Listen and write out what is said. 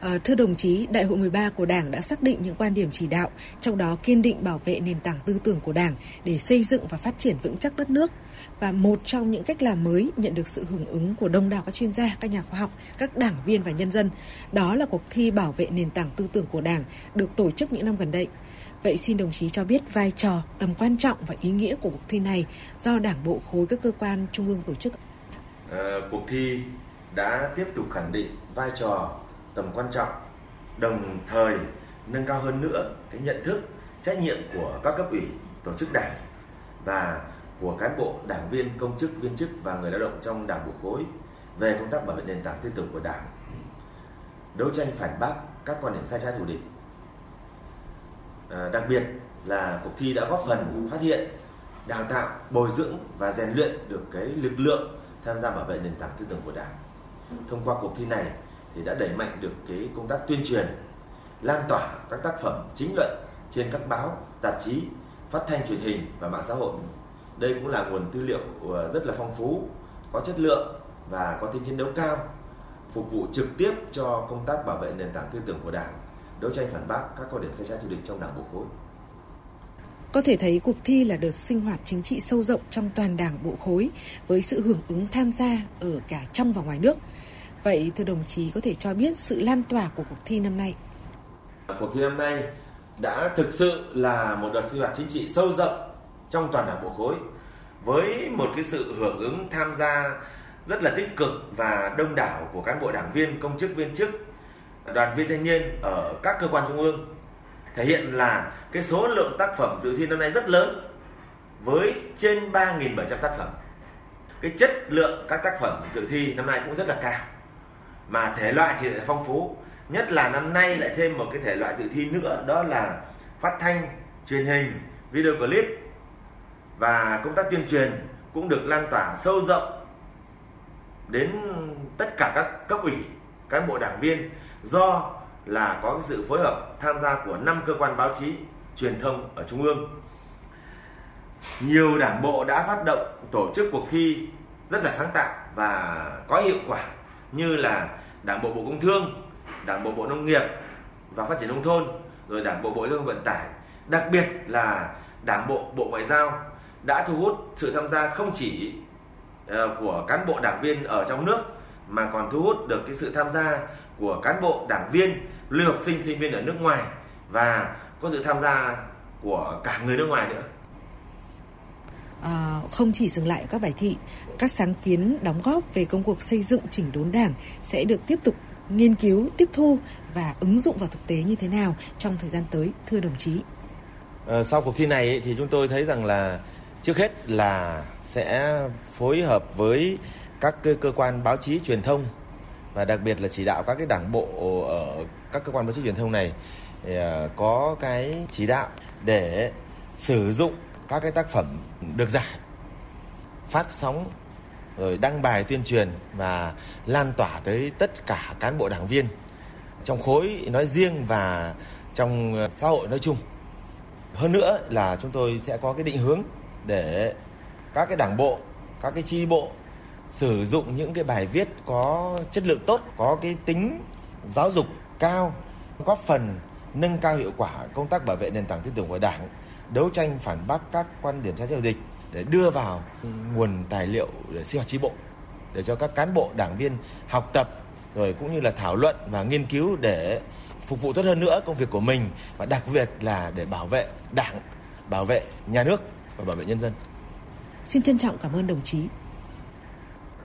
À, thưa đồng chí, Đại hội 13 của Đảng đã xác định những quan điểm chỉ đạo, trong đó kiên định bảo vệ nền tảng tư tưởng của Đảng để xây dựng và phát triển vững chắc đất nước. Và một trong những cách làm mới nhận được sự hưởng ứng của đông đảo các chuyên gia, các nhà khoa học, các đảng viên và nhân dân, đó là cuộc thi bảo vệ nền tảng tư tưởng của Đảng được tổ chức những năm gần đây. Vậy xin đồng chí cho biết vai trò, tầm quan trọng và ý nghĩa của cuộc thi này do Đảng bộ khối các cơ quan trung ương tổ chức. À, cuộc thi đã tiếp tục khẳng định vai trò, tầm quan trọng, đồng thời nâng cao hơn nữa cái nhận thức, trách nhiệm của các cấp ủy, tổ chức đảng và của cán bộ, đảng viên, công chức, viên chức và người lao động trong đảng bộ khối về công tác bảo vệ nền tảng tư tưởng của đảng, đấu tranh phản bác các quan điểm sai trái thù địch. À, đặc biệt là cuộc thi đã góp phần phát hiện, đào tạo, bồi dưỡng và rèn luyện được cái lực lượng tham gia bảo vệ nền tảng tư tưởng của đảng. Thông qua cuộc thi này thì đã đẩy mạnh được cái công tác tuyên truyền, lan tỏa các tác phẩm chính luận trên các báo, tạp chí, phát thanh truyền hình và mạng xã hội đây cũng là nguồn tư liệu ờ, rất là phong phú, có chất lượng và có tính chiến đấu cao, phục vụ trực tiếp cho công tác bảo vệ nền tảng tư tưởng của Đảng, đấu tranh phản bác các quan điểm sai trái thù địch trong Đảng bộ khối. Có thể thấy cuộc thi là đợt sinh hoạt chính trị sâu rộng trong toàn đảng bộ khối với sự hưởng ứng tham gia ở cả trong và ngoài nước. Vậy thưa đồng chí có thể cho biết sự lan tỏa của cuộc thi năm nay? Cuộc thi năm nay đã thực sự là một đợt sinh hoạt chính trị sâu rộng trong toàn đảng bộ khối với một cái sự hưởng ứng tham gia rất là tích cực và đông đảo của cán bộ đảng viên, công chức viên chức, đoàn viên thanh niên ở các cơ quan trung ương thể hiện là cái số lượng tác phẩm dự thi năm nay rất lớn với trên 3.700 tác phẩm. Cái chất lượng các tác phẩm dự thi năm nay cũng rất là cao. Mà thể loại thì lại phong phú, nhất là năm nay lại thêm một cái thể loại dự thi nữa đó là phát thanh, truyền hình, video clip. Và công tác tuyên truyền cũng được lan tỏa sâu rộng đến tất cả các cấp ủy cán bộ đảng viên do là có sự phối hợp tham gia của năm cơ quan báo chí truyền thông ở trung ương. Nhiều đảng bộ đã phát động tổ chức cuộc thi rất là sáng tạo và có hiệu quả như là đảng bộ bộ công thương, đảng bộ bộ nông nghiệp và phát triển nông thôn, rồi đảng bộ bộ giao thông vận tải. Đặc biệt là đảng bộ bộ ngoại giao đã thu hút sự tham gia không chỉ ờ, của cán bộ đảng viên ở trong nước, mà còn thu hút được cái sự tham gia của cán bộ đảng viên, lưu học sinh sinh viên ở nước ngoài và có sự tham gia của cả người nước ngoài nữa không chỉ dừng lại ở các bài thị các sáng kiến đóng góp về công cuộc xây dựng chỉnh đốn đảng sẽ được tiếp tục nghiên cứu tiếp thu và ứng dụng vào thực tế như thế nào trong thời gian tới thưa đồng chí? À, sau cuộc thi này thì chúng tôi thấy rằng là trước hết là sẽ phối hợp với các cơ, cơ quan báo chí truyền thông và đặc biệt là chỉ đạo các cái đảng bộ ở các cơ quan báo chí truyền thông này ờ, có cái chỉ đạo để sử dụng các cái tác phẩm được giải phát sóng, rồi đăng bài tuyên truyền và lan tỏa tới tất cả cán bộ đảng viên trong khối nói riêng và trong ờ, xã hội nói chung. Hơn nữa là chúng tôi sẽ có cái định hướng để các cái đảng bộ, các cái chi bộ sử dụng những cái bài viết có chất lượng tốt, có cái tính giáo dục cao, góp phần nâng cao hiệu quả công tác bảo vệ nền tảng tư tưởng của đảng, đấu tranh phản bác các quan điểm trái chiều địch để đưa vào nguồn tài liệu để sinh hoạt chi bộ, để cho các cán bộ, đảng viên học tập, rồi cũng như là thảo luận và nghiên cứu để phục vụ tốt hơn nữa công việc của mình và đặc biệt là để bảo vệ đảng, bảo vệ nhà nước và bảo vệ nhân dân. Xin trân trọng cảm ơn đồng chí.